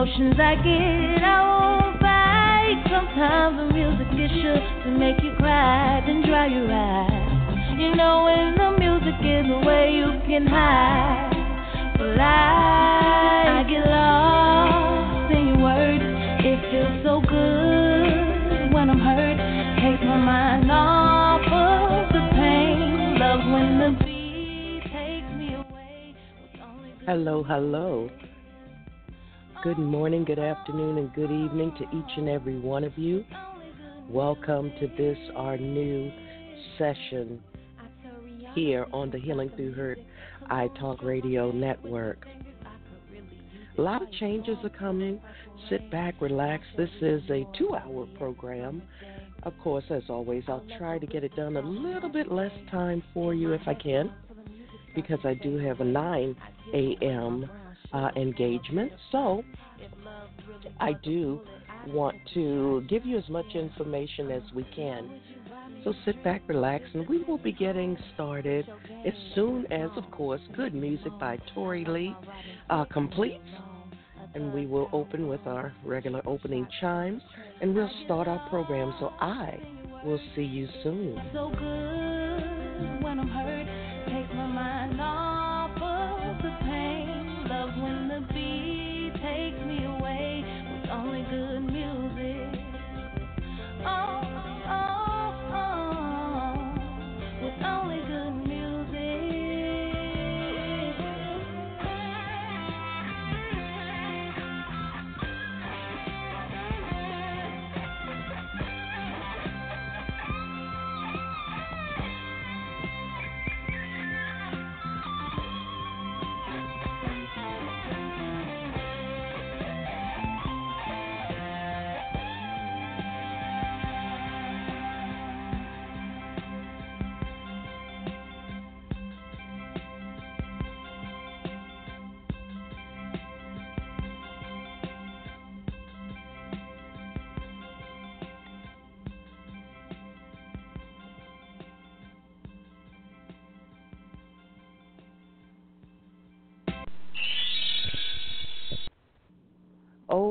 emotions I get, I won't fight. Sometimes the music is sure to make you cry, dry your eyes. You know when the music is away, you can hide. But I, I get lost in your words. It feels so good when I'm hurt. Takes my mind off of the pain. Love when the beat takes me away. Hello, hello. Good morning, good afternoon, and good evening to each and every one of you. Welcome to this, our new session here on the Healing Through Hurt I Talk Radio Network. A lot of changes are coming. Sit back, relax. This is a two hour program. Of course, as always, I'll try to get it done a little bit less time for you if I can, because I do have a 9 a.m. Uh, engagement. So I do want to give you as much information as we can. So sit back, relax, and we will be getting started as soon as, of course, good music by Tori Lee uh, completes. And we will open with our regular opening chimes, and we'll start our program. So I will see you soon. so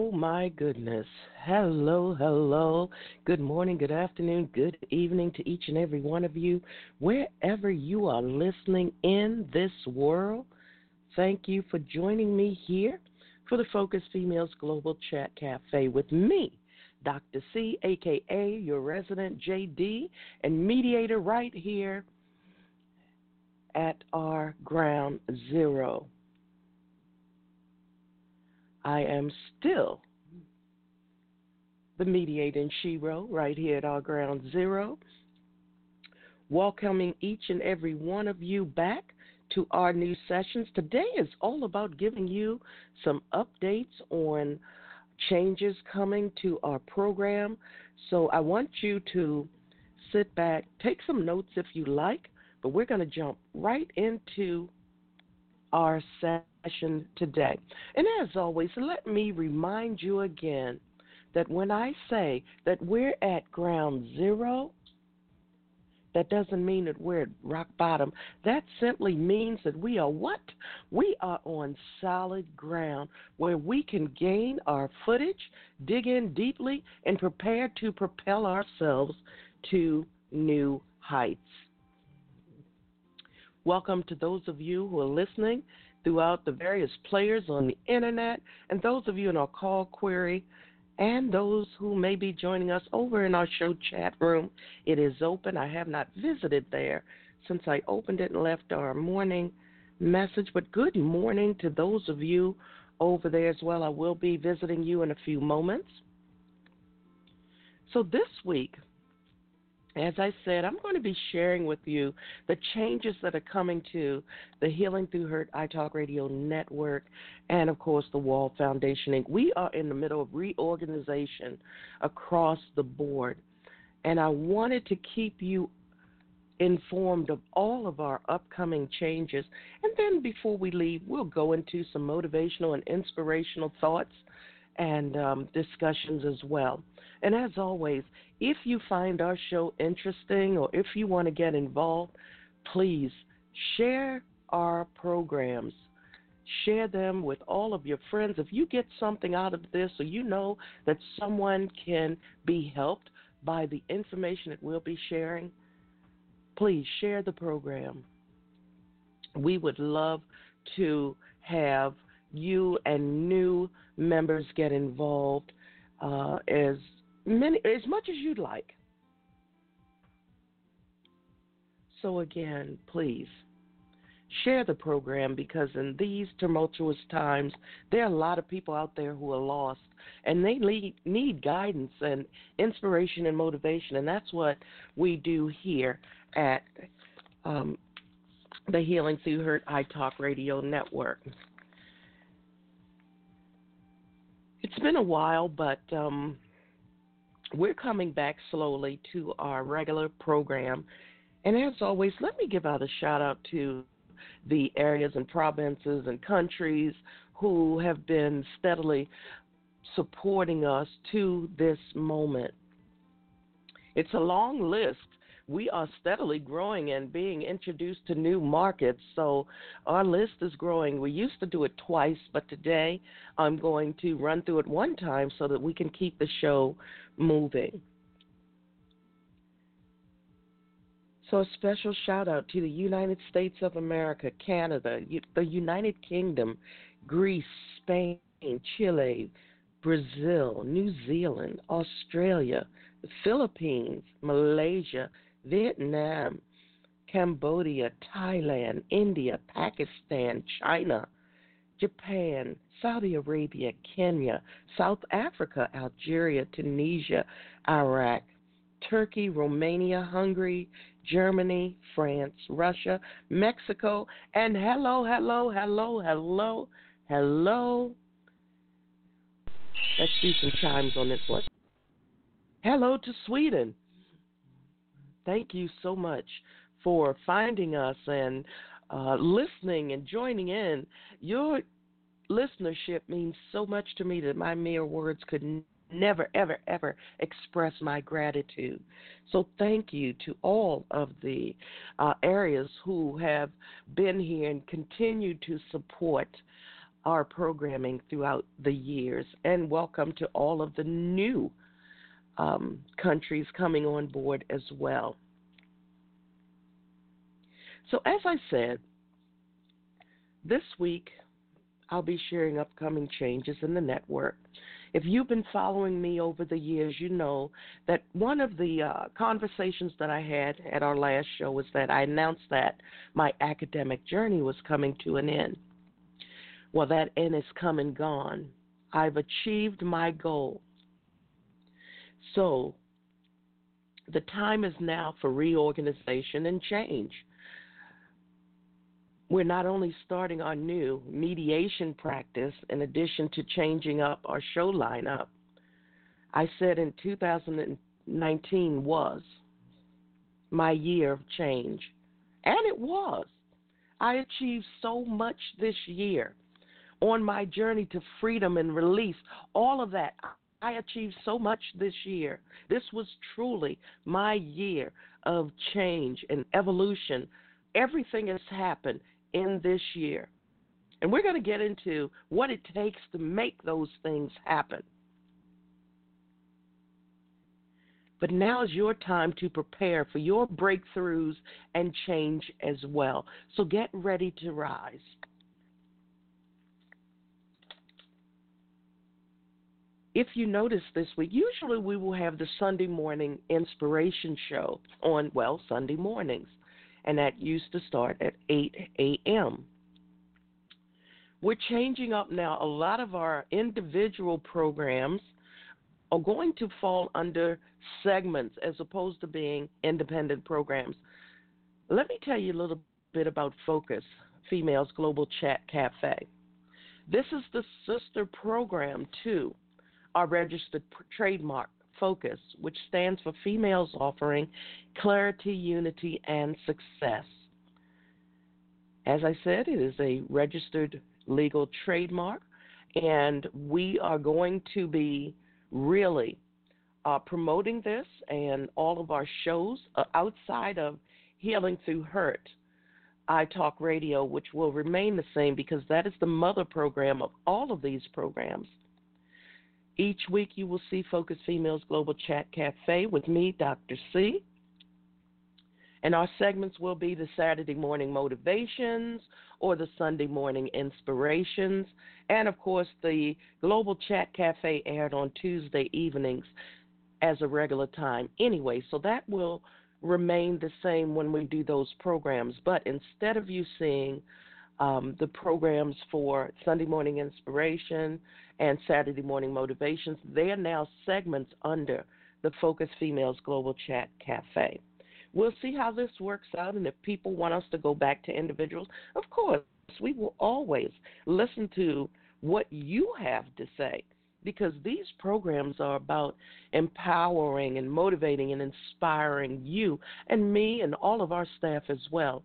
Oh my goodness. Hello, hello. Good morning, good afternoon, good evening to each and every one of you. Wherever you are listening in this world, thank you for joining me here for the Focus Females Global Chat Cafe with me, Dr. C, aka your resident JD, and mediator right here at our ground zero. I am still the mediating Shiro right here at our ground zero, welcoming each and every one of you back to our new sessions. Today is all about giving you some updates on changes coming to our program. So I want you to sit back, take some notes if you like, but we're going to jump right into our session today. And as always, let me remind you again that when I say that we're at ground zero, that doesn't mean that we're at rock bottom. That simply means that we are what? We are on solid ground where we can gain our footage, dig in deeply, and prepare to propel ourselves to new heights. Welcome to those of you who are listening throughout the various players on the internet, and those of you in our call query, and those who may be joining us over in our show chat room. It is open. I have not visited there since I opened it and left our morning message. But good morning to those of you over there as well. I will be visiting you in a few moments. So this week, as I said, I'm going to be sharing with you the changes that are coming to the Healing Through Hurt iTalk Radio Network and, of course, the Wall Foundation Inc. We are in the middle of reorganization across the board, and I wanted to keep you informed of all of our upcoming changes. And then before we leave, we'll go into some motivational and inspirational thoughts and um, discussions as well. And as always, if you find our show interesting or if you want to get involved, please share our programs. Share them with all of your friends. If you get something out of this or you know that someone can be helped by the information that we'll be sharing, please share the program. We would love to have you and new members get involved uh, as many as much as you'd like. So again, please share the program because in these tumultuous times, there are a lot of people out there who are lost and they need guidance and inspiration and motivation, and that's what we do here at um, the Healing Through Hurt iTalk Radio Network. It's been a while, but um, we're coming back slowly to our regular program. And as always, let me give out a shout out to the areas and provinces and countries who have been steadily supporting us to this moment. It's a long list we are steadily growing and being introduced to new markets. So our list is growing. We used to do it twice, but today I'm going to run through it one time so that we can keep the show moving. So, a special shout out to the United States of America, Canada, the United Kingdom, Greece, Spain, Chile, Brazil, New Zealand, Australia, the Philippines, Malaysia, Vietnam, Cambodia, Thailand, India, Pakistan, China, Japan, Saudi Arabia, Kenya, South Africa, Algeria, Tunisia, Iraq, Turkey, Romania, Hungary, Germany, France, Russia, Mexico, and hello, hello, hello, hello, hello. Let's do some chimes on this one. Hello to Sweden thank you so much for finding us and uh, listening and joining in. Your listenership means so much to me that my mere words could n- never, ever, ever express my gratitude. So, thank you to all of the uh, areas who have been here and continue to support our programming throughout the years. And welcome to all of the new um, countries coming on board as well. So, as I said, this week I'll be sharing upcoming changes in the network. If you've been following me over the years, you know that one of the uh, conversations that I had at our last show was that I announced that my academic journey was coming to an end. Well, that end is come and gone. I've achieved my goal. So the time is now for reorganization and change. We're not only starting our new mediation practice in addition to changing up our show lineup. I said in 2019 was my year of change, and it was. I achieved so much this year on my journey to freedom and release, all of that. I achieved so much this year. This was truly my year of change and evolution. Everything has happened in this year. And we're going to get into what it takes to make those things happen. But now is your time to prepare for your breakthroughs and change as well. So get ready to rise. If you notice this week, usually we will have the Sunday morning inspiration show on, well, Sunday mornings. and that used to start at 8 a.m. We're changing up now. A lot of our individual programs are going to fall under segments as opposed to being independent programs. Let me tell you a little bit about Focus, Females Global Chat Cafe. This is the sister program to our registered trademark, Focus, which stands for Females Offering Clarity, Unity, and Success. As I said, it is a registered legal trademark, and we are going to be really uh, promoting this and all of our shows uh, outside of Healing Through Hurt iTalk Radio, which will remain the same because that is the mother program of all of these programs. Each week you will see Focus Females Global Chat Cafe with me, Dr. C. And our segments will be the Saturday morning motivations or the Sunday morning inspirations. And of course, the Global Chat Cafe aired on Tuesday evenings as a regular time anyway. So that will remain the same when we do those programs. But instead of you seeing um, the programs for Sunday morning inspiration and Saturday morning motivations, they are now segments under the Focus Females Global Chat Cafe. We'll see how this works out, and if people want us to go back to individuals, of course, we will always listen to what you have to say because these programs are about empowering and motivating and inspiring you and me and all of our staff as well.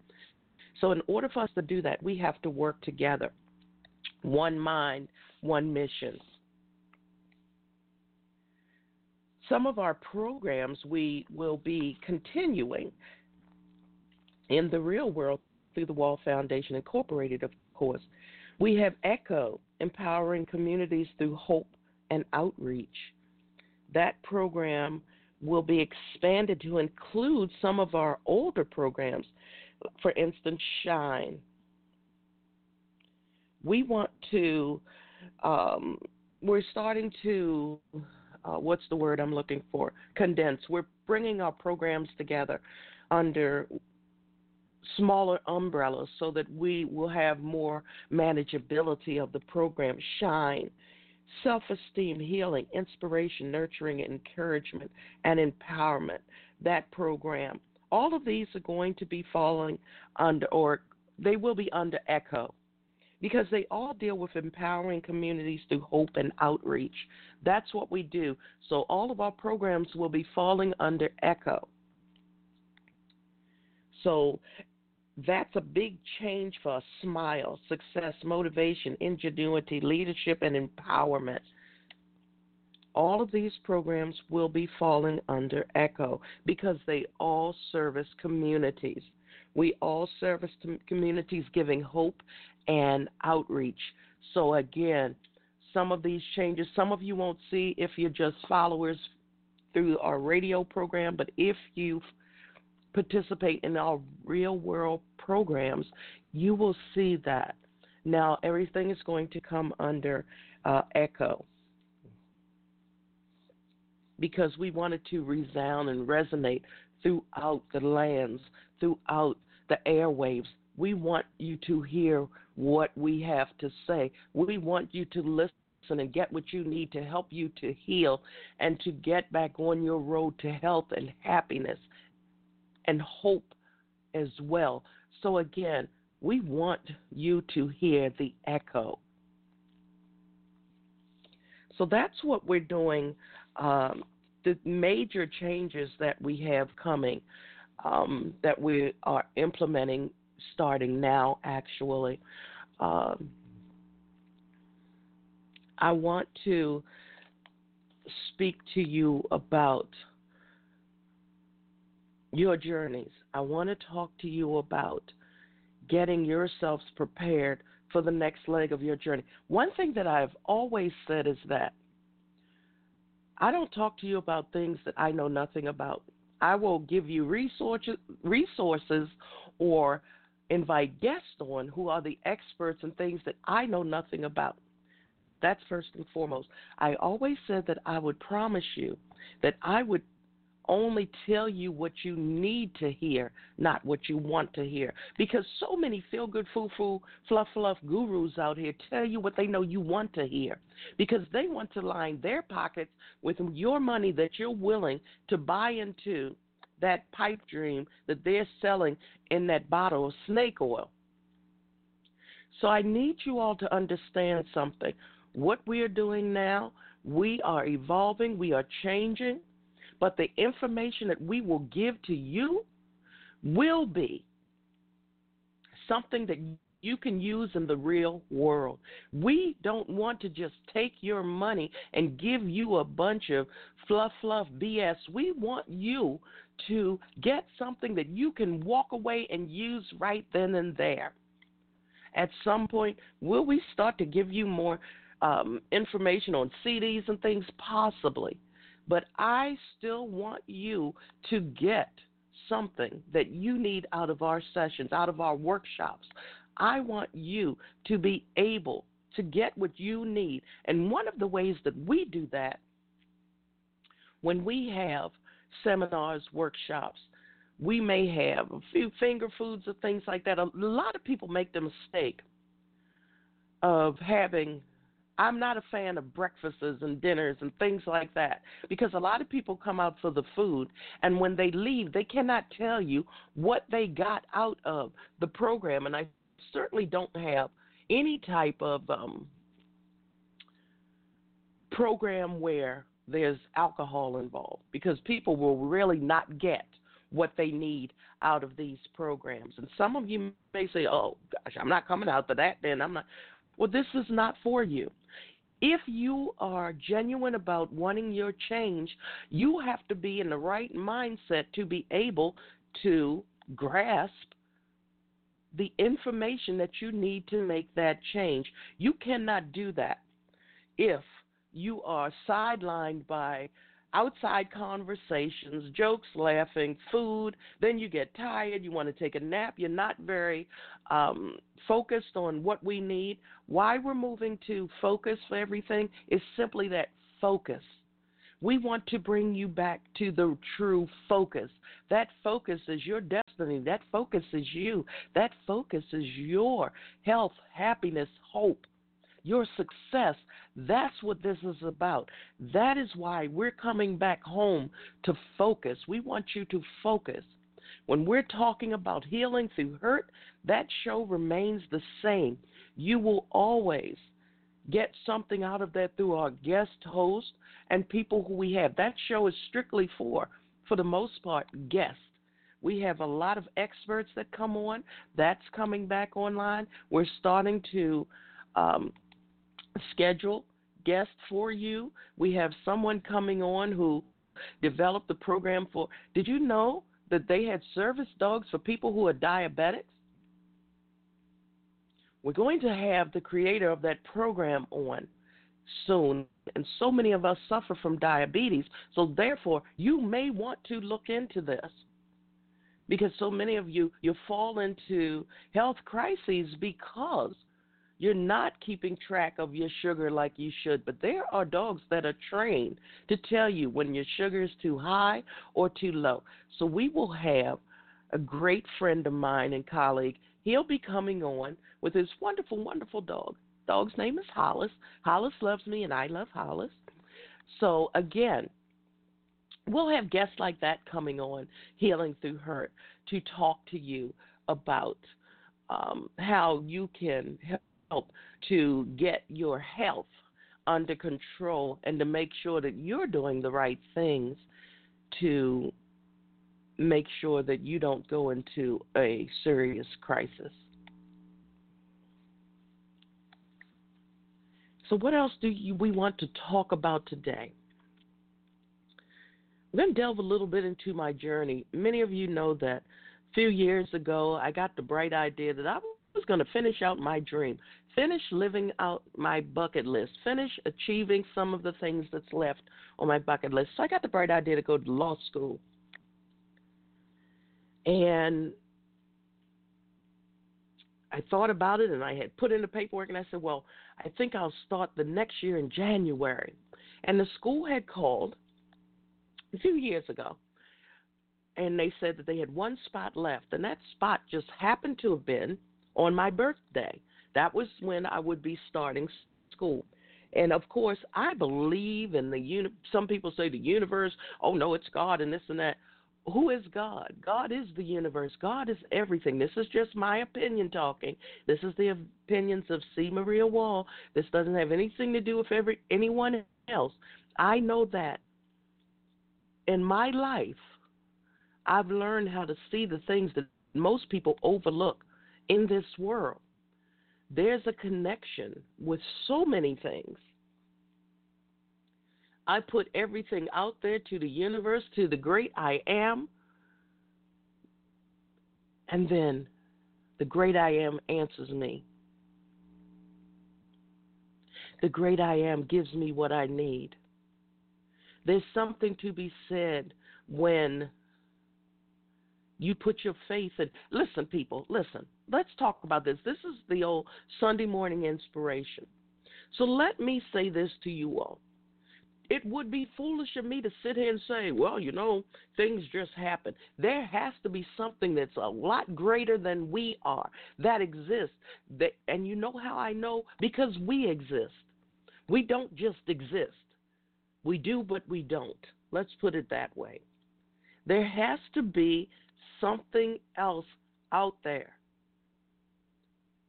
So, in order for us to do that, we have to work together. One mind, one mission. Some of our programs we will be continuing in the real world through the Wall Foundation Incorporated, of course. We have ECHO, empowering communities through hope and outreach. That program will be expanded to include some of our older programs, for instance, Shine. We want to, um, we're starting to, uh, what's the word I'm looking for? Condense. We're bringing our programs together under smaller umbrellas so that we will have more manageability of the program. Shine self esteem, healing, inspiration, nurturing, encouragement, and empowerment. That program. All of these are going to be falling under, or they will be under ECHO because they all deal with empowering communities through hope and outreach. That's what we do. So all of our programs will be falling under ECHO. So that's a big change for us. Smile, success, motivation, ingenuity, leadership, and empowerment. All of these programs will be falling under ECHO because they all service communities. We all service communities giving hope and outreach. So, again, some of these changes, some of you won't see if you're just followers through our radio program, but if you participate in our real world programs, you will see that. Now, everything is going to come under uh, echo because we wanted to resound and resonate throughout the lands, throughout the airwaves. We want you to hear what we have to say. We want you to listen and get what you need to help you to heal and to get back on your road to health and happiness and hope as well. So, again, we want you to hear the echo. So, that's what we're doing. Um, the major changes that we have coming um, that we are implementing starting now, actually. Um, I want to speak to you about your journeys. I want to talk to you about getting yourselves prepared for the next leg of your journey. One thing that I've always said is that I don't talk to you about things that I know nothing about. I will give you resources, resources or invite guests on who are the experts in things that I know nothing about. That's first and foremost. I always said that I would promise you that I would only tell you what you need to hear, not what you want to hear. Because so many feel good, foo foo, fluff fluff gurus out here tell you what they know you want to hear. Because they want to line their pockets with your money that you're willing to buy into that pipe dream that they're selling in that bottle of snake oil. So I need you all to understand something. What we are doing now, we are evolving, we are changing but the information that we will give to you will be something that you can use in the real world. We don't want to just take your money and give you a bunch of fluff, fluff BS. We want you to get something that you can walk away and use right then and there. At some point, will we start to give you more um, information on CDs and things? Possibly. But I still want you to get something that you need out of our sessions, out of our workshops. I want you to be able to get what you need. And one of the ways that we do that, when we have seminars, workshops, we may have a few finger foods or things like that. A lot of people make the mistake of having I'm not a fan of breakfasts and dinners and things like that because a lot of people come out for the food and when they leave they cannot tell you what they got out of the program and I certainly don't have any type of um program where there's alcohol involved because people will really not get what they need out of these programs. And some of you may say, "Oh gosh, I'm not coming out for that." Then I'm not. Well, this is not for you. If you are genuine about wanting your change, you have to be in the right mindset to be able to grasp the information that you need to make that change. You cannot do that if you are sidelined by outside conversations, jokes, laughing, food. Then you get tired, you want to take a nap. You're not very um, focused on what we need. Why we're moving to focus for everything is simply that focus. We want to bring you back to the true focus. That focus is your destiny. That focus is you. That focus is your health, happiness, hope your success. That's what this is about. That is why we're coming back home to focus. We want you to focus. When we're talking about healing through hurt, that show remains the same. You will always get something out of that through our guest host and people who we have. That show is strictly for, for the most part, guests. We have a lot of experts that come on. That's coming back online. We're starting to um, schedule guests for you. We have someone coming on who developed the program for. Did you know that they had service dogs for people who are diabetics? We're going to have the creator of that program on soon, and so many of us suffer from diabetes. So, therefore, you may want to look into this because so many of you you fall into health crises because you're not keeping track of your sugar like you should, but there are dogs that are trained to tell you when your sugar is too high or too low. So we will have a great friend of mine and colleague. He'll be coming on with his wonderful, wonderful dog. Dog's name is Hollis. Hollis loves me, and I love Hollis. So again, we'll have guests like that coming on, Healing Through Hurt, to talk to you about um, how you can help help to get your health under control and to make sure that you're doing the right things to make sure that you don't go into a serious crisis. So, what else do you, we want to talk about today? I'm going to delve a little bit into my journey. Many of you know that a few years ago, I got the bright idea that I was going to finish out my dream, finish living out my bucket list, finish achieving some of the things that's left on my bucket list. So I got the bright idea to go to law school. And I thought about it and I had put in the paperwork and I said, well, I think I'll start the next year in January. And the school had called a few years ago and they said that they had one spot left, and that spot just happened to have been on my birthday. That was when I would be starting school. And of course, I believe in the uni- some people say the universe, oh no, it's God and this and that. Who is God? God is the universe. God is everything. This is just my opinion talking. This is the opinions of C. Maria Wall. This doesn't have anything to do with every anyone else. I know that in my life, I've learned how to see the things that most people overlook in this world. There's a connection with so many things. I put everything out there to the universe, to the great I am. And then the great I am answers me. The great I am gives me what I need. There's something to be said when you put your faith in. Listen, people, listen. Let's talk about this. This is the old Sunday morning inspiration. So let me say this to you all. It would be foolish of me to sit here and say, well, you know, things just happen. There has to be something that's a lot greater than we are that exists. That, and you know how I know? Because we exist. We don't just exist. We do, but we don't. Let's put it that way. There has to be something else out there.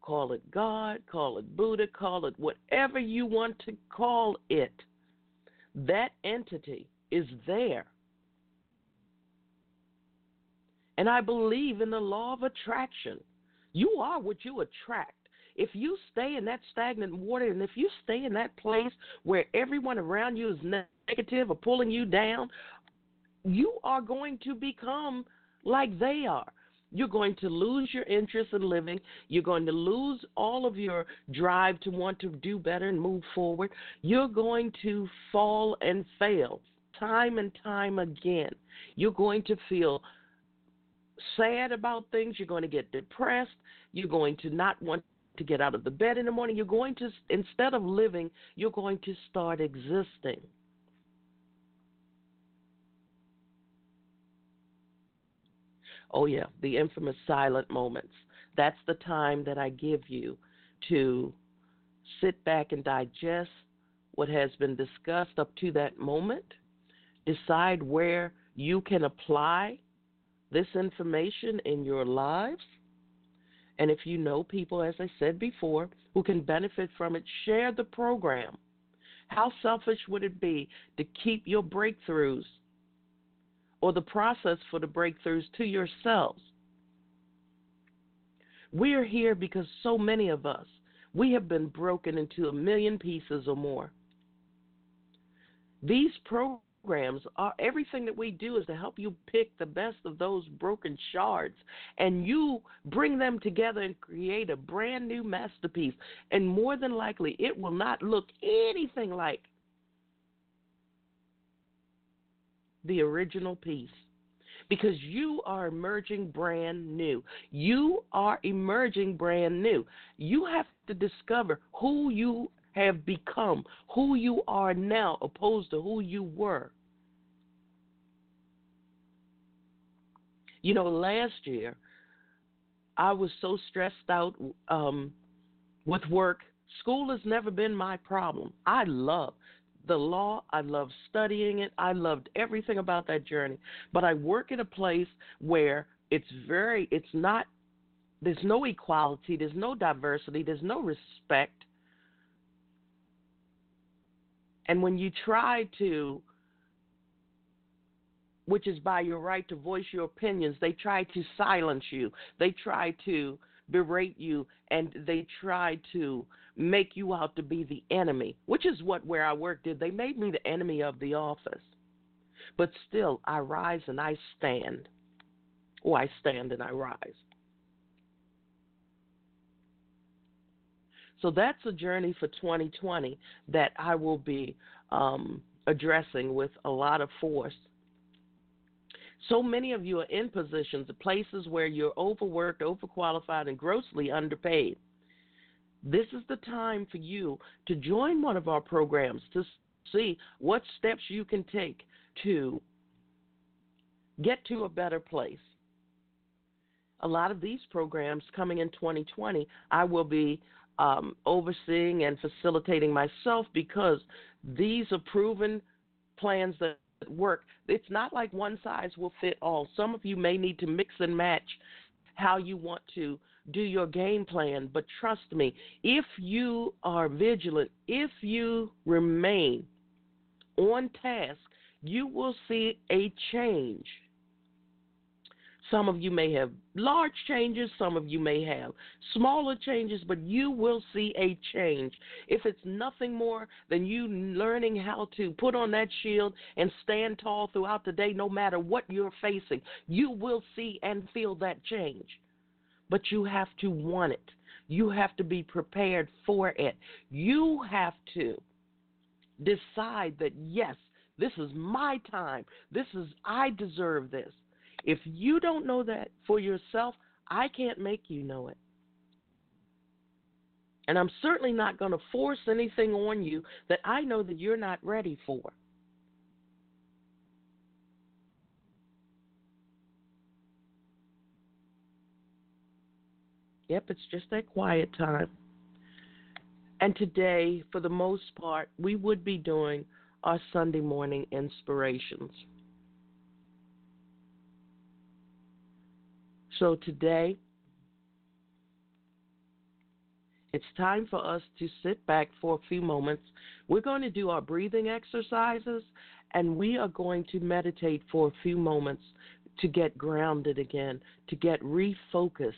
Call it God, call it Buddha, call it whatever you want to call it. That entity is there. And I believe in the law of attraction. You are what you attract. If you stay in that stagnant water and if you stay in that place where everyone around you is negative or pulling you down, you are going to become like they are. You're going to lose your interest in living. You're going to lose all of your drive to want to do better and move forward. You're going to fall and fail time and time again. You're going to feel sad about things. You're going to get depressed. You're going to not want to get out of the bed in the morning. You're going to, instead of living, you're going to start existing. Oh, yeah, the infamous silent moments. That's the time that I give you to sit back and digest what has been discussed up to that moment, decide where you can apply this information in your lives. And if you know people, as I said before, who can benefit from it, share the program. How selfish would it be to keep your breakthroughs or the process for the breakthroughs to yourselves. We are here because so many of us, we have been broken into a million pieces or more. These programs are everything that we do is to help you pick the best of those broken shards and you bring them together and create a brand new masterpiece. And more than likely, it will not look anything like the original piece because you are emerging brand new. You are emerging brand new. You have to discover who you have become, who you are now, opposed to who you were. You know, last year, I was so stressed out um, with work. School has never been my problem. I love the law. I loved studying it. I loved everything about that journey. But I work in a place where it's very, it's not, there's no equality, there's no diversity, there's no respect. And when you try to, which is by your right to voice your opinions, they try to silence you. They try to berate you and they try to make you out to be the enemy, which is what where I work did. They made me the enemy of the office. But still, I rise and I stand. Oh, I stand and I rise. So that's a journey for 2020 that I will be um, addressing with a lot of force. So many of you are in positions, places where you're overworked, overqualified, and grossly underpaid. This is the time for you to join one of our programs to see what steps you can take to get to a better place. A lot of these programs coming in 2020, I will be um, overseeing and facilitating myself because these are proven plans that work. It's not like one size will fit all. Some of you may need to mix and match how you want to do your game plan, but trust me, if you are vigilant, if you remain on task, you will see a change some of you may have large changes, some of you may have smaller changes, but you will see a change. If it's nothing more than you learning how to put on that shield and stand tall throughout the day, no matter what you're facing, you will see and feel that change. But you have to want it. You have to be prepared for it. You have to decide that, yes, this is my time. This is, I deserve this. If you don't know that for yourself, I can't make you know it. And I'm certainly not going to force anything on you that I know that you're not ready for. Yep, it's just that quiet time. And today, for the most part, we would be doing our Sunday morning inspirations. So today, it's time for us to sit back for a few moments. We're going to do our breathing exercises and we are going to meditate for a few moments to get grounded again, to get refocused.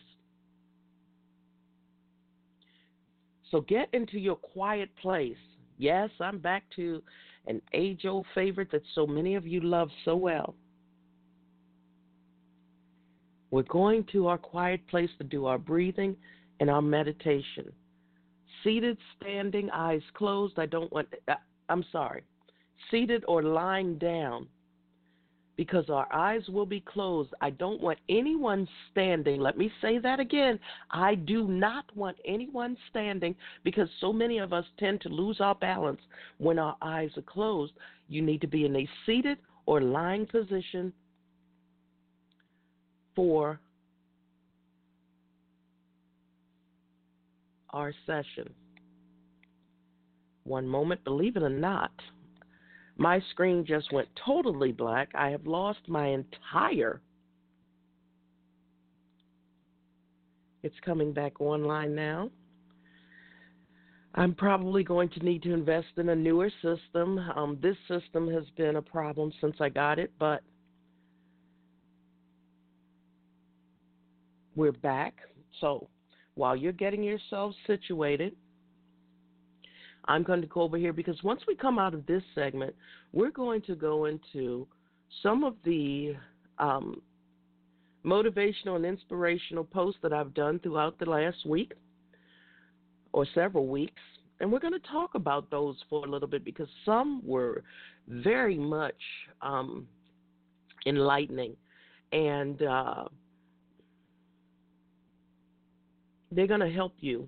So get into your quiet place. Yes, I'm back to an age old favorite that so many of you love so well. We're going to our quiet place to do our breathing and our meditation. Seated, standing, eyes closed. I don't want, uh, I'm sorry, seated or lying down because our eyes will be closed. I don't want anyone standing. Let me say that again. I do not want anyone standing because so many of us tend to lose our balance when our eyes are closed. You need to be in a seated or lying position for our session. One moment, believe it or not, my screen just went totally black. I have lost my entire. It's coming back online now. I'm probably going to need to invest in a newer system. Um, this system has been a problem since I got it, but We're back. So while you're getting yourself situated, I'm going to go over here because once we come out of this segment, we're going to go into some of the um, motivational and inspirational posts that I've done throughout the last week or several weeks. And we're going to talk about those for a little bit because some were very much um, enlightening. And uh, they're going to help you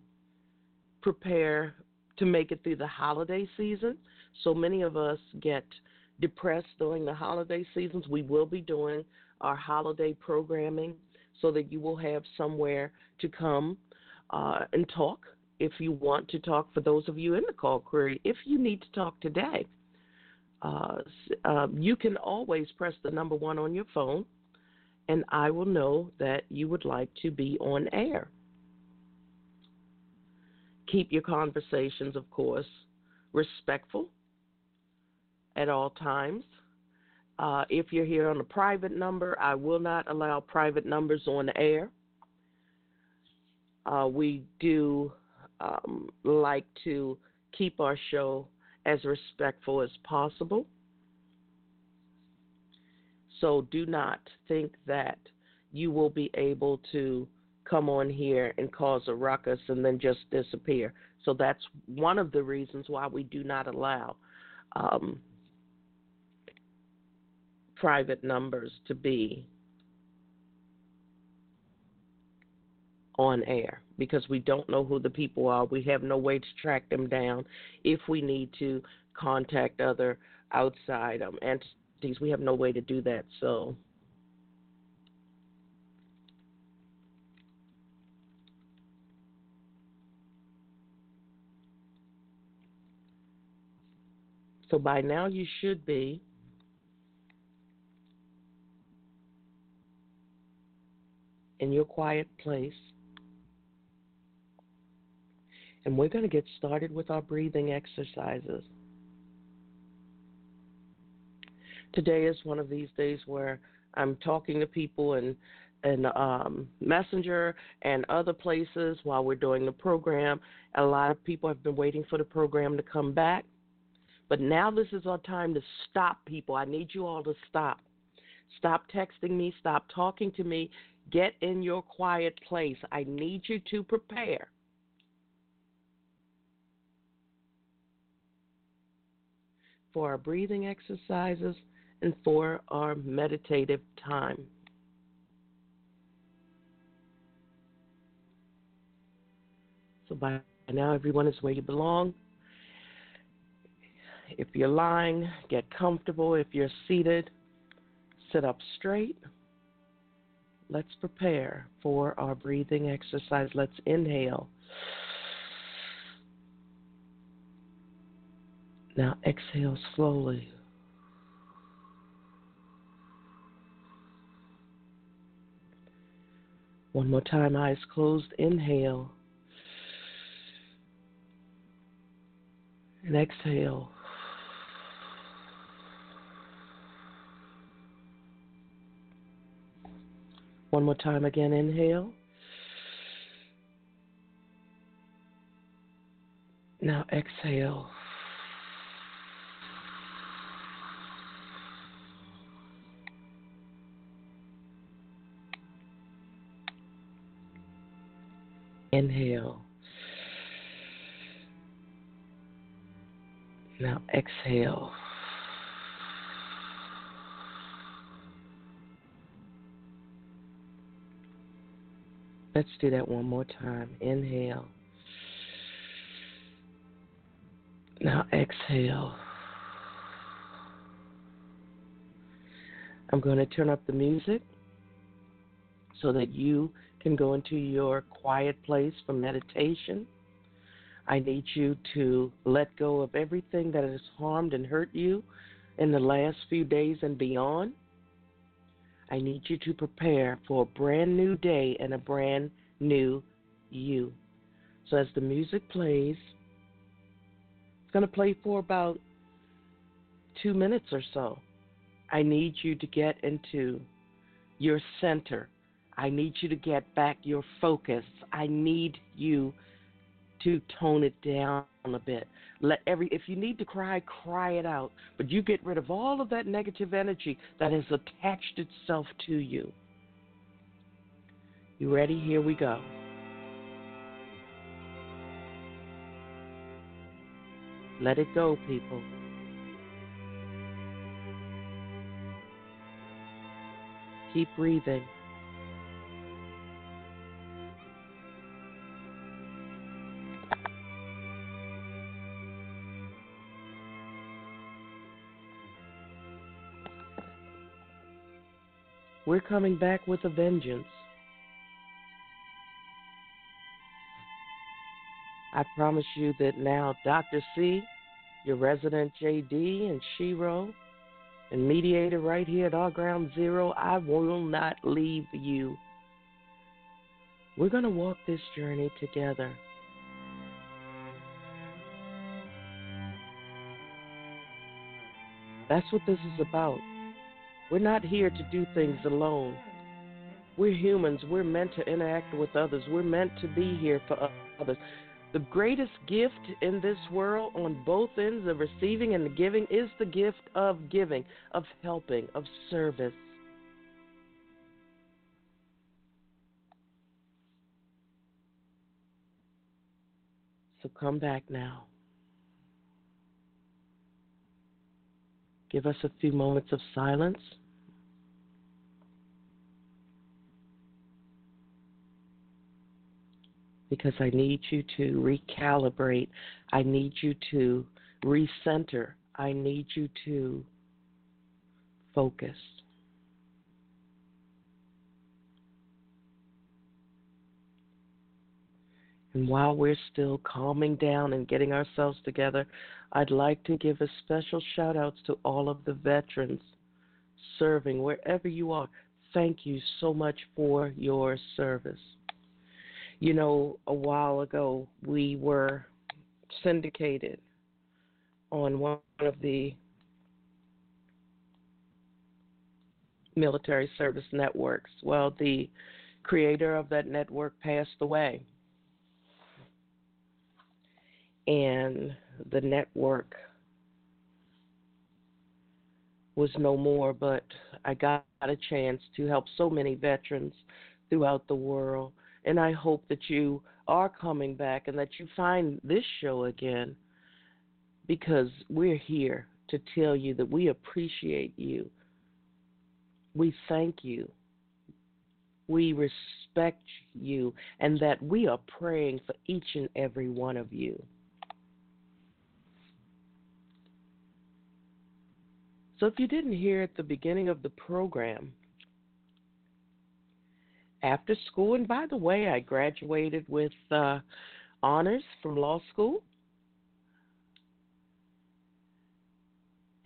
prepare to make it through the holiday season. So many of us get depressed during the holiday seasons. We will be doing our holiday programming so that you will have somewhere to come uh, and talk if you want to talk. For those of you in the call query, if you need to talk today, uh, uh, you can always press the number one on your phone, and I will know that you would like to be on air. Keep your conversations, of course, respectful at all times. Uh, if you're here on a private number, I will not allow private numbers on air. Uh, we do um, like to keep our show as respectful as possible. So do not think that you will be able to come on here and cause a ruckus and then just disappear. So that's one of the reasons why we do not allow um, private numbers to be on air because we don't know who the people are. We have no way to track them down if we need to contact other outside um, entities. We have no way to do that. So So by now you should be in your quiet place. And we're going to get started with our breathing exercises. Today is one of these days where I'm talking to people and and um, Messenger and other places while we're doing the program. A lot of people have been waiting for the program to come back. But now this is our time to stop people. I need you all to stop. Stop texting me, stop talking to me. Get in your quiet place. I need you to prepare. For our breathing exercises and for our meditative time. So by now, everyone is where you belong. If you're lying, get comfortable. If you're seated, sit up straight. Let's prepare for our breathing exercise. Let's inhale. Now exhale slowly. One more time, eyes closed. Inhale. And exhale. One more time again, inhale. Now exhale. Inhale. Now exhale. Let's do that one more time. Inhale. Now exhale. I'm going to turn up the music so that you can go into your quiet place for meditation. I need you to let go of everything that has harmed and hurt you in the last few days and beyond. I need you to prepare for a brand new day and a brand new you. So as the music plays, it's going to play for about two minutes or so. I need you to get into your center. I need you to get back your focus. I need you to tone it down a bit. Let every if you need to cry, cry it out. But you get rid of all of that negative energy that has attached itself to you. You ready? Here we go. Let it go, people. Keep breathing. We're coming back with a vengeance. I promise you that now Dr. C, your resident JD, and Shero, and mediator right here at our ground zero, I will not leave you. We're going to walk this journey together. That's what this is about. We're not here to do things alone. We're humans. We're meant to interact with others. We're meant to be here for others. The greatest gift in this world, on both ends, of receiving and the giving, is the gift of giving, of helping, of service. So come back now. Give us a few moments of silence. Because I need you to recalibrate. I need you to recenter. I need you to focus. And while we're still calming down and getting ourselves together, I'd like to give a special shout out to all of the veterans serving wherever you are. Thank you so much for your service. You know, a while ago, we were syndicated on one of the military service networks. Well, the creator of that network passed away. And the network was no more, but I got a chance to help so many veterans throughout the world. And I hope that you are coming back and that you find this show again because we're here to tell you that we appreciate you. We thank you. We respect you, and that we are praying for each and every one of you. So, if you didn't hear at the beginning of the program, after school, and by the way, I graduated with uh, honors from law school.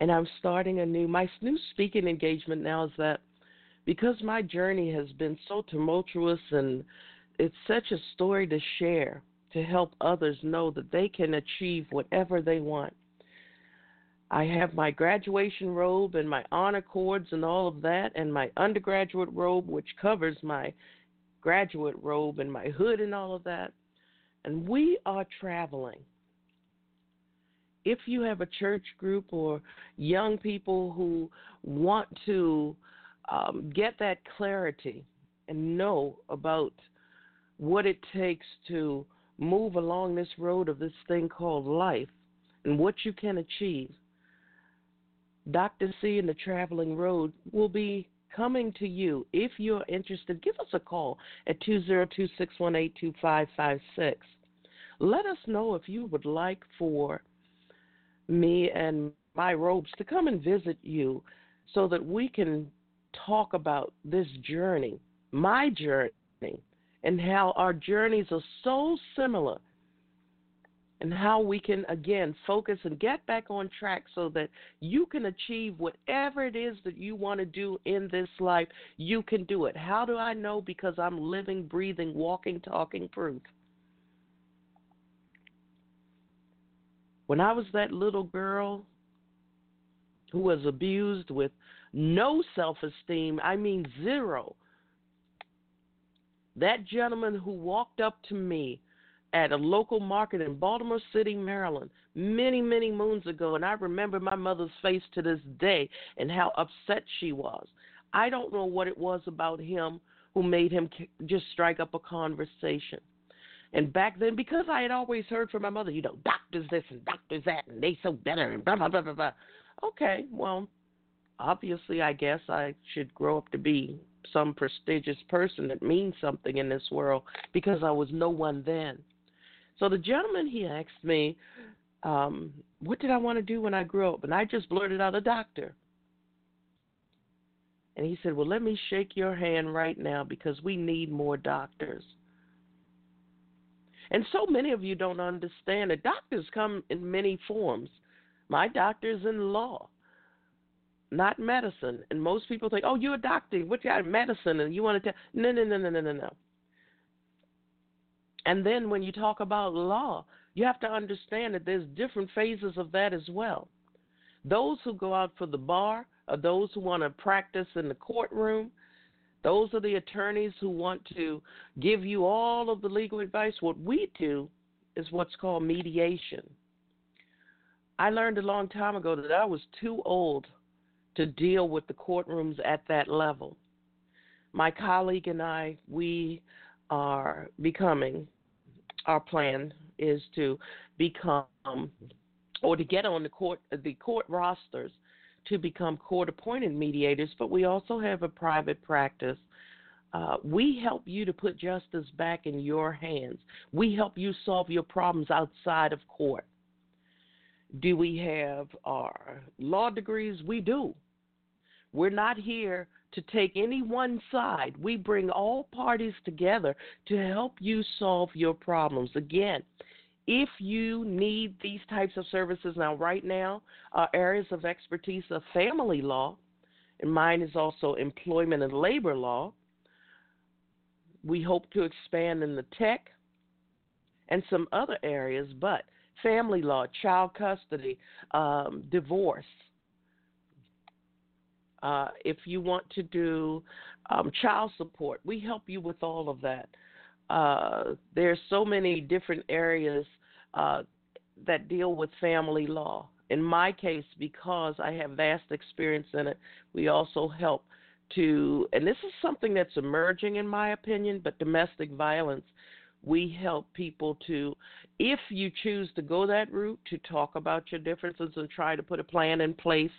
And I'm starting a new, my new speaking engagement now is that because my journey has been so tumultuous and it's such a story to share to help others know that they can achieve whatever they want. I have my graduation robe and my honor cords and all of that, and my undergraduate robe, which covers my graduate robe and my hood and all of that. And we are traveling. If you have a church group or young people who want to um, get that clarity and know about what it takes to move along this road of this thing called life and what you can achieve, Dr. C and the Traveling Road will be coming to you. If you're interested, give us a call at 202 618 2556. Let us know if you would like for me and my robes to come and visit you so that we can talk about this journey, my journey, and how our journeys are so similar and how we can again focus and get back on track so that you can achieve whatever it is that you want to do in this life you can do it. How do i know? Because i'm living breathing walking talking proof. When i was that little girl who was abused with no self esteem i mean zero that gentleman who walked up to me at a local market in Baltimore City, Maryland, many, many moons ago, and I remember my mother's face to this day and how upset she was. I don't know what it was about him who made him just strike up a conversation. And back then, because I had always heard from my mother, you know, doctors this and doctors that, and they so better, and blah, blah, blah, blah, blah. Okay, well, obviously, I guess I should grow up to be some prestigious person that means something in this world because I was no one then. So the gentleman he asked me, um, what did I want to do when I grew up? And I just blurted out a doctor. And he said, Well, let me shake your hand right now because we need more doctors. And so many of you don't understand that doctors come in many forms. My doctor's in law, not medicine. And most people think, Oh, you're a doctor. What you got medicine? And you want to tell. No, no, no, no, no, no, no. And then when you talk about law, you have to understand that there's different phases of that as well. Those who go out for the bar are those who want to practice in the courtroom. Those are the attorneys who want to give you all of the legal advice. What we do is what's called mediation. I learned a long time ago that I was too old to deal with the courtrooms at that level. My colleague and I, we are becoming our plan is to become or to get on the court the court rosters to become court appointed mediators, but we also have a private practice. Uh, we help you to put justice back in your hands. We help you solve your problems outside of court. Do we have our law degrees? We do. We're not here to take any one side. We bring all parties together to help you solve your problems. Again, if you need these types of services now, right now, our areas of expertise are family law, and mine is also employment and labor law. We hope to expand in the tech and some other areas, but family law, child custody, um, divorce. Uh, if you want to do um, child support, we help you with all of that. Uh, there's so many different areas uh, that deal with family law. In my case, because I have vast experience in it, we also help to, and this is something that's emerging in my opinion, but domestic violence we help people to, if you choose to go that route, to talk about your differences and try to put a plan in place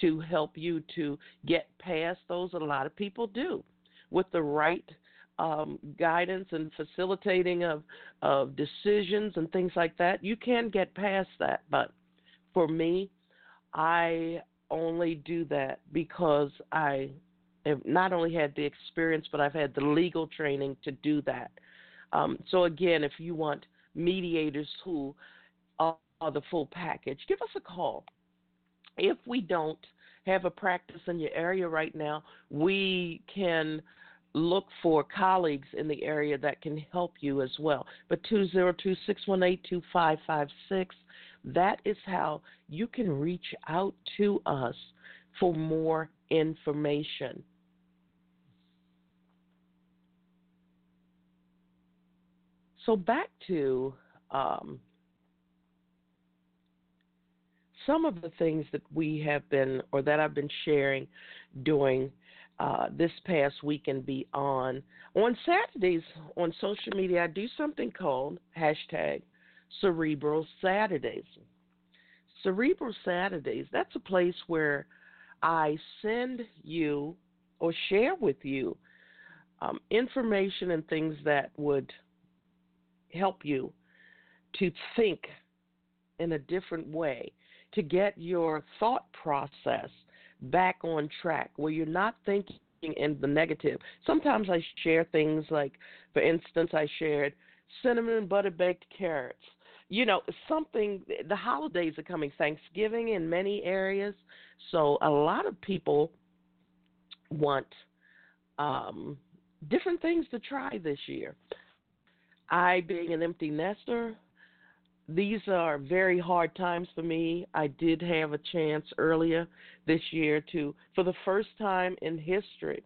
to help you to get past those. A lot of people do with the right um, guidance and facilitating of of decisions and things like that. You can get past that, but for me, I only do that because I have not only had the experience, but I've had the legal training to do that. Um, so again, if you want mediators who are, are the full package, give us a call. If we don't have a practice in your area right now, we can look for colleagues in the area that can help you as well. But 202 618 2556, that is how you can reach out to us for more information. So back to um, some of the things that we have been, or that I've been sharing during uh, this past week and beyond. On Saturdays on social media, I do something called hashtag Cerebral Saturdays. Cerebral Saturdays, that's a place where I send you or share with you um, information and things that would help you to think in a different way, to get your thought process back on track where you're not thinking in the negative. Sometimes I share things like, for instance, I shared cinnamon butter baked carrots. You know, something, the holidays are coming, Thanksgiving in many areas. So a lot of people want um, different things to try this year. I, being an empty nester, these are very hard times for me. I did have a chance earlier this year to, for the first time in history,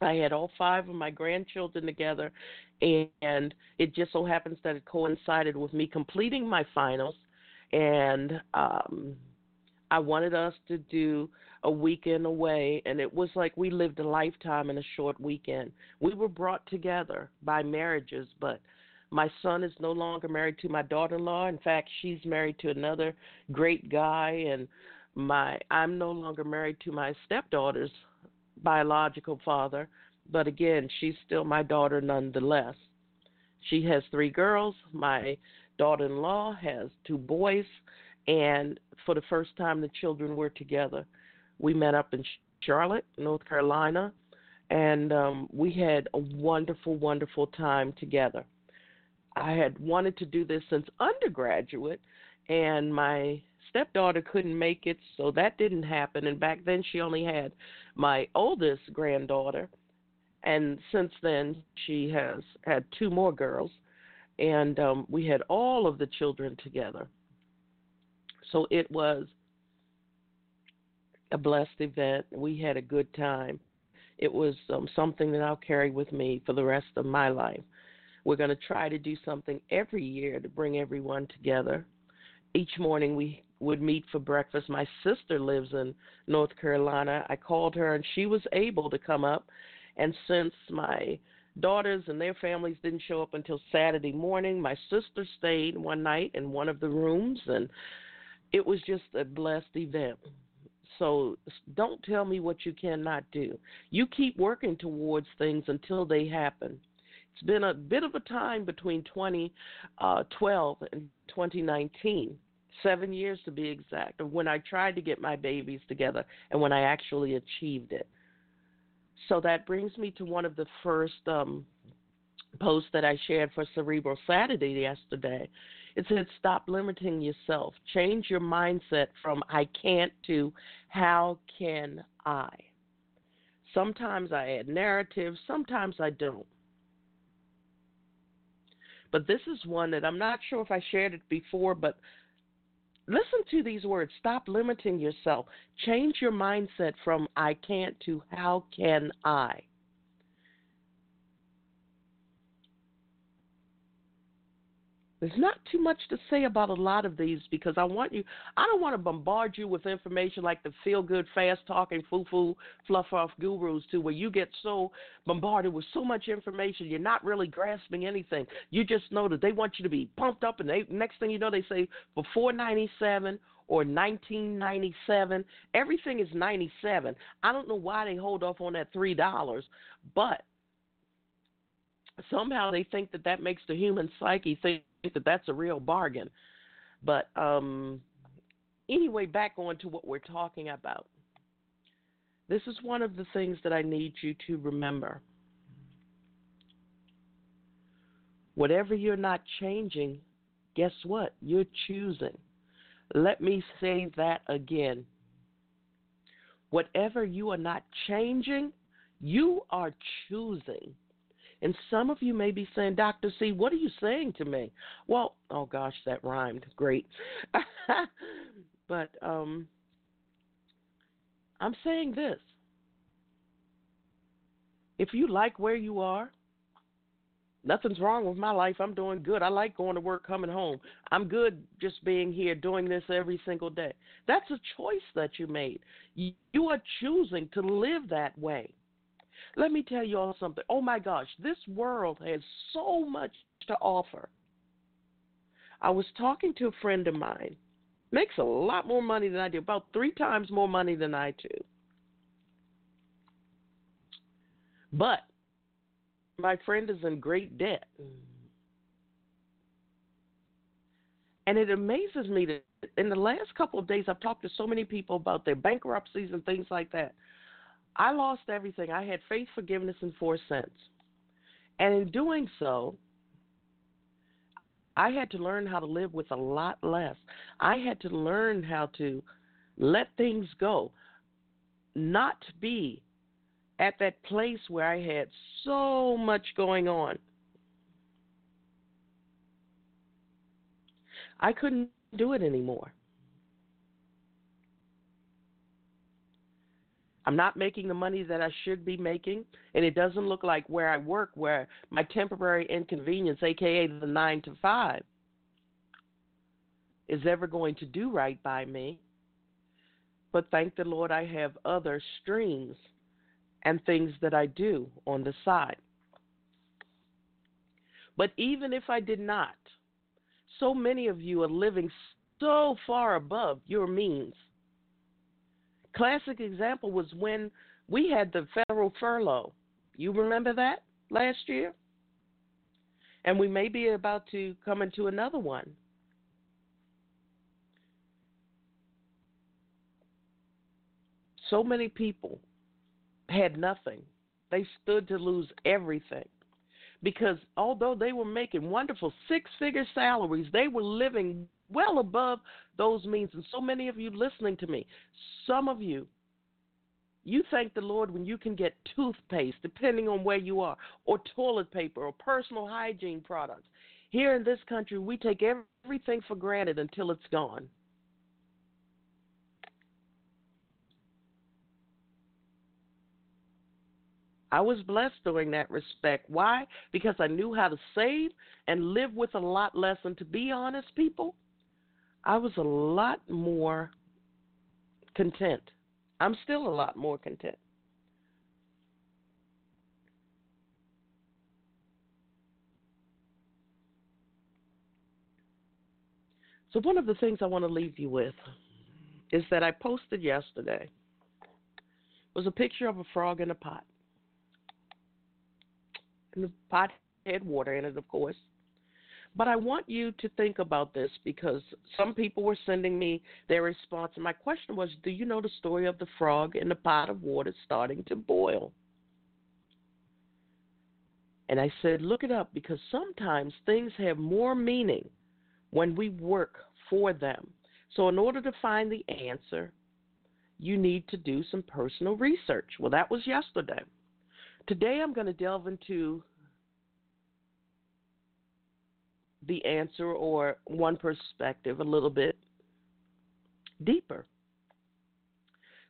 I had all five of my grandchildren together, and it just so happens that it coincided with me completing my finals, and um, I wanted us to do a weekend away, and it was like we lived a lifetime in a short weekend. We were brought together by marriages, but my son is no longer married to my daughter-in-law. In fact, she's married to another great guy, and my I'm no longer married to my stepdaughter's biological father, but again, she's still my daughter nonetheless. She has three girls. My daughter-in-law has two boys, and for the first time, the children were together. We met up in Charlotte, North Carolina, and um, we had a wonderful, wonderful time together. I had wanted to do this since undergraduate, and my stepdaughter couldn't make it, so that didn't happen. And back then, she only had my oldest granddaughter, and since then, she has had two more girls, and um, we had all of the children together. So it was a blessed event. We had a good time. It was um, something that I'll carry with me for the rest of my life. We're going to try to do something every year to bring everyone together. Each morning we would meet for breakfast. My sister lives in North Carolina. I called her and she was able to come up. And since my daughters and their families didn't show up until Saturday morning, my sister stayed one night in one of the rooms and it was just a blessed event. So don't tell me what you cannot do. You keep working towards things until they happen. It's been a bit of a time between 2012 uh, and 2019, seven years to be exact, of when I tried to get my babies together and when I actually achieved it. So that brings me to one of the first um, posts that I shared for Cerebral Saturday yesterday. It said, Stop limiting yourself. Change your mindset from I can't to how can I. Sometimes I add narrative, sometimes I don't. But this is one that I'm not sure if I shared it before, but listen to these words. Stop limiting yourself. Change your mindset from I can't to how can I. There's not too much to say about a lot of these because I want you, I don't want to bombard you with information like the feel good, fast talking, foo foo, fluff off gurus too, where you get so bombarded with so much information, you're not really grasping anything. You just know that they want you to be pumped up, and they, next thing you know, they say for 497 or 1997, everything is 97. I don't know why they hold off on that $3, but somehow they think that that makes the human psyche think that that's a real bargain. But um, anyway, back on to what we're talking about. This is one of the things that I need you to remember. Whatever you're not changing, guess what? You're choosing. Let me say that again. Whatever you are not changing, you are choosing. And some of you may be saying, Dr. C, what are you saying to me? Well, oh gosh, that rhymed. Great. but um, I'm saying this. If you like where you are, nothing's wrong with my life. I'm doing good. I like going to work, coming home. I'm good just being here, doing this every single day. That's a choice that you made. You are choosing to live that way. Let me tell you all something. Oh my gosh, this world has so much to offer. I was talking to a friend of mine, makes a lot more money than I do, about three times more money than I do. But my friend is in great debt. And it amazes me that in the last couple of days, I've talked to so many people about their bankruptcies and things like that. I lost everything. I had faith, forgiveness, and four cents. And in doing so, I had to learn how to live with a lot less. I had to learn how to let things go, not be at that place where I had so much going on. I couldn't do it anymore. I'm not making the money that I should be making, and it doesn't look like where I work, where my temporary inconvenience, aka the nine to five, is ever going to do right by me. But thank the Lord, I have other streams and things that I do on the side. But even if I did not, so many of you are living so far above your means Classic example was when we had the federal furlough. You remember that last year? And we may be about to come into another one. So many people had nothing. They stood to lose everything. Because although they were making wonderful six figure salaries, they were living well above those means. And so many of you listening to me, some of you, you thank the Lord when you can get toothpaste, depending on where you are, or toilet paper, or personal hygiene products. Here in this country, we take everything for granted until it's gone. I was blessed during that respect. Why? Because I knew how to save and live with a lot less. And to be honest, people, I was a lot more content. I'm still a lot more content. So, one of the things I want to leave you with is that I posted yesterday was a picture of a frog in a pot. And the pot had water in it, of course. But I want you to think about this because some people were sending me their response. And my question was Do you know the story of the frog in the pot of water starting to boil? And I said, look it up because sometimes things have more meaning when we work for them. So, in order to find the answer, you need to do some personal research. Well, that was yesterday. Today, I'm going to delve into the answer or one perspective a little bit deeper.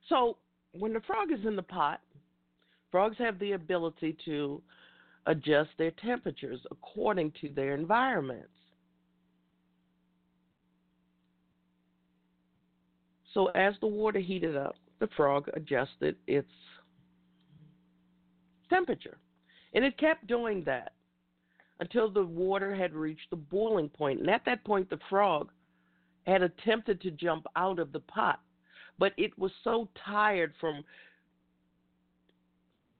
So, when the frog is in the pot, frogs have the ability to adjust their temperatures according to their environments. So as the water heated up, the frog adjusted its temperature. And it kept doing that until the water had reached the boiling point. And at that point, the frog had attempted to jump out of the pot, but it was so tired from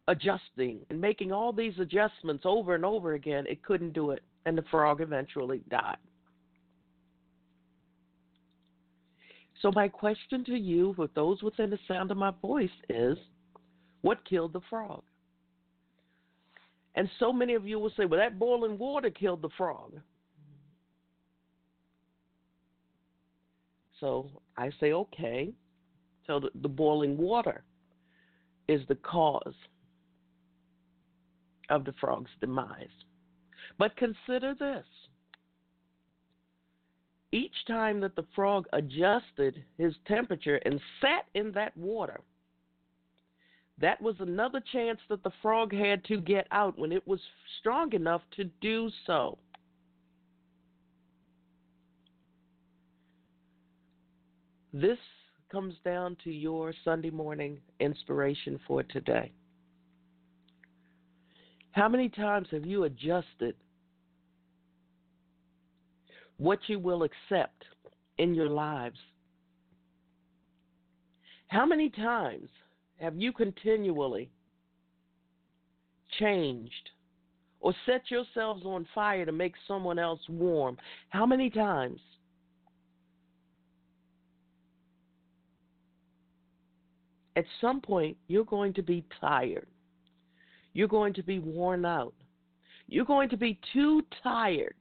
adjusting and making all these adjustments over and over again, it couldn't do it. And the frog eventually died. So, my question to you, with those within the sound of my voice, is what killed the frog? And so many of you will say, well, that boiling water killed the frog. So I say, okay. So the, the boiling water is the cause of the frog's demise. But consider this each time that the frog adjusted his temperature and sat in that water, that was another chance that the frog had to get out when it was strong enough to do so. This comes down to your Sunday morning inspiration for today. How many times have you adjusted what you will accept in your lives. How many times have you continually changed or set yourselves on fire to make someone else warm? How many times? At some point, you're going to be tired. You're going to be worn out. You're going to be too tired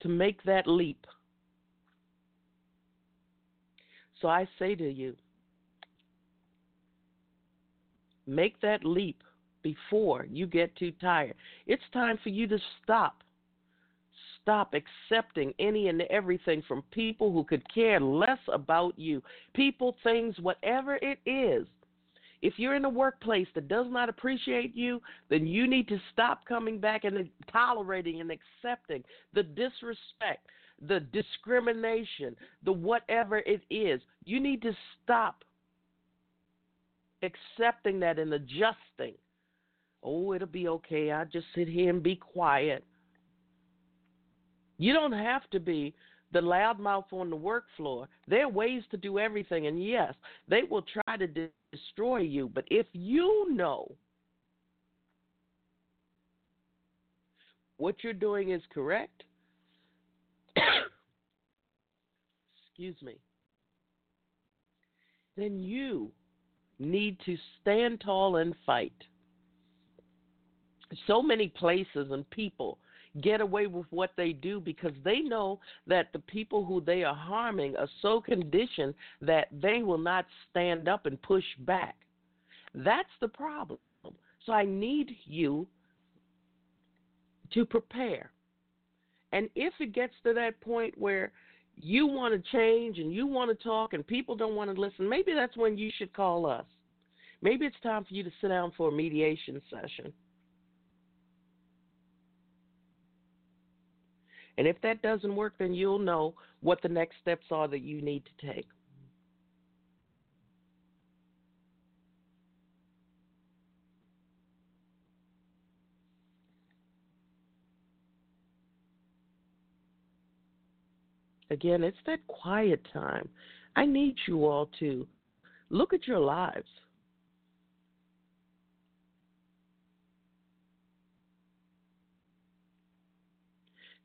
to make that leap. So I say to you, make that leap before you get too tired. It's time for you to stop. Stop accepting any and everything from people who could care less about you. People, things, whatever it is if you're in a workplace that does not appreciate you, then you need to stop coming back and tolerating and accepting the disrespect, the discrimination, the whatever it is. You need to stop accepting that and adjusting. Oh, it'll be okay. I'll just sit here and be quiet. You don't have to be the loudmouth on the work floor. There are ways to do everything, and yes, they will try to destroy you. But if you know what you're doing is correct, excuse me, then you need to stand tall and fight. So many places and people get away with what they do because they know that the people who they are harming are so conditioned that they will not stand up and push back. That's the problem. So I need you to prepare. And if it gets to that point where you want to change and you want to talk and people don't want to listen, maybe that's when you should call us. Maybe it's time for you to sit down for a mediation session And if that doesn't work, then you'll know what the next steps are that you need to take. Again, it's that quiet time. I need you all to look at your lives.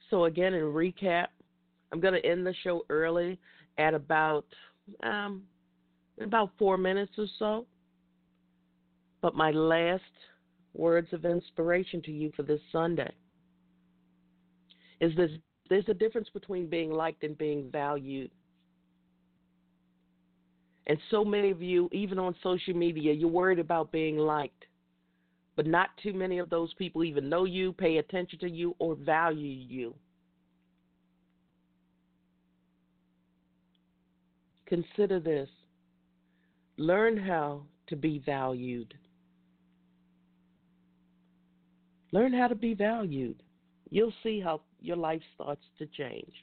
So again, in recap, I'm going to end the show early at about um, about four minutes or so. But my last words of inspiration to you for this Sunday. Is this there's a difference between being liked and being valued. And so many of you, even on social media, you're worried about being liked. But not too many of those people even know you, pay attention to you, or value you. Consider this learn how to be valued. Learn how to be valued. You'll see how your life starts to change.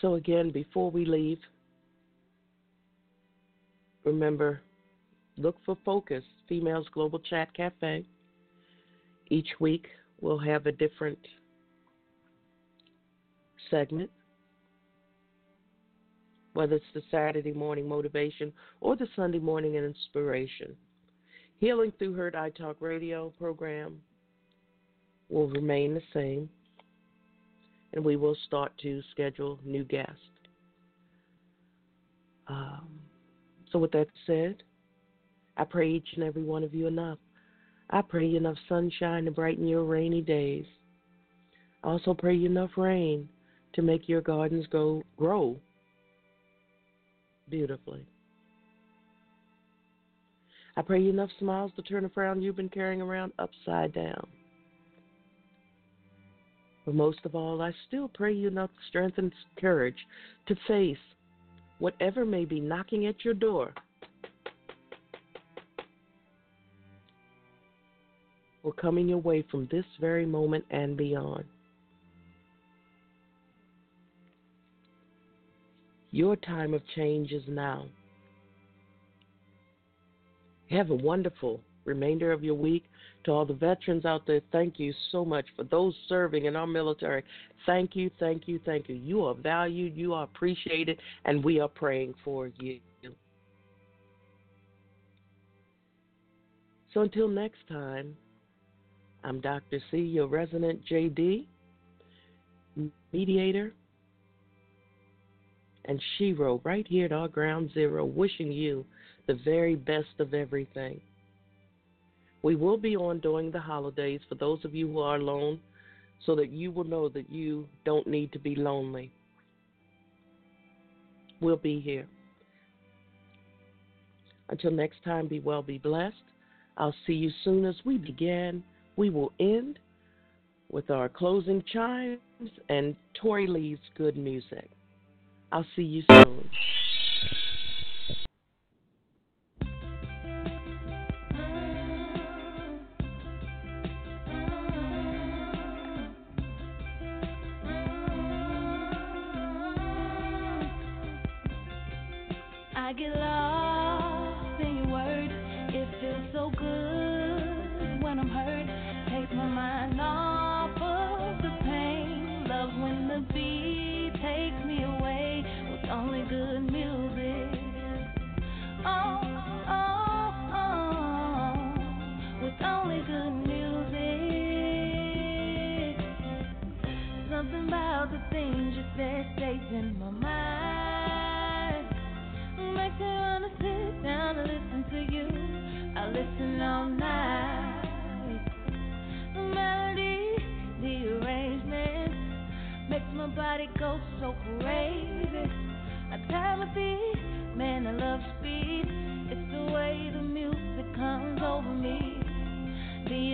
So, again, before we leave, remember look for Focus, Females Global Chat Cafe. Each week we'll have a different segment, whether it's the Saturday morning motivation or the Sunday morning inspiration. Healing Through Hurt iTalk radio program will remain the same, and we will start to schedule new guests. Um, so, with that said, I pray each and every one of you enough. I pray you enough sunshine to brighten your rainy days. I also pray you enough rain to make your gardens go grow beautifully. I pray you enough smiles to turn a frown you've been carrying around upside down. But most of all, I still pray you enough strength and courage to face whatever may be knocking at your door. Or coming your way from this very moment and beyond. Your time of change is now. Have a wonderful remainder of your week. To all the veterans out there, thank you so much. For those serving in our military, thank you, thank you, thank you. You are valued, you are appreciated, and we are praying for you. So until next time, I'm Dr. C, your resident JD, mediator, and Shero right here at our ground zero, wishing you the very best of everything. We will be on during the holidays for those of you who are alone so that you will know that you don't need to be lonely. We'll be here. Until next time, be well, be blessed. I'll see you soon as we begin. We will end with our closing chimes and Tori Lee's good music. I'll see you soon. I get lost.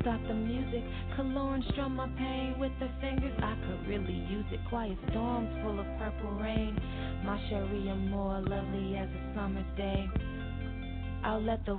stop the music. Kalorn strum my pain with the fingers. I could really use it. Quiet storms full of purple rain. My Cherie Amour lovely as a summer day. I'll let the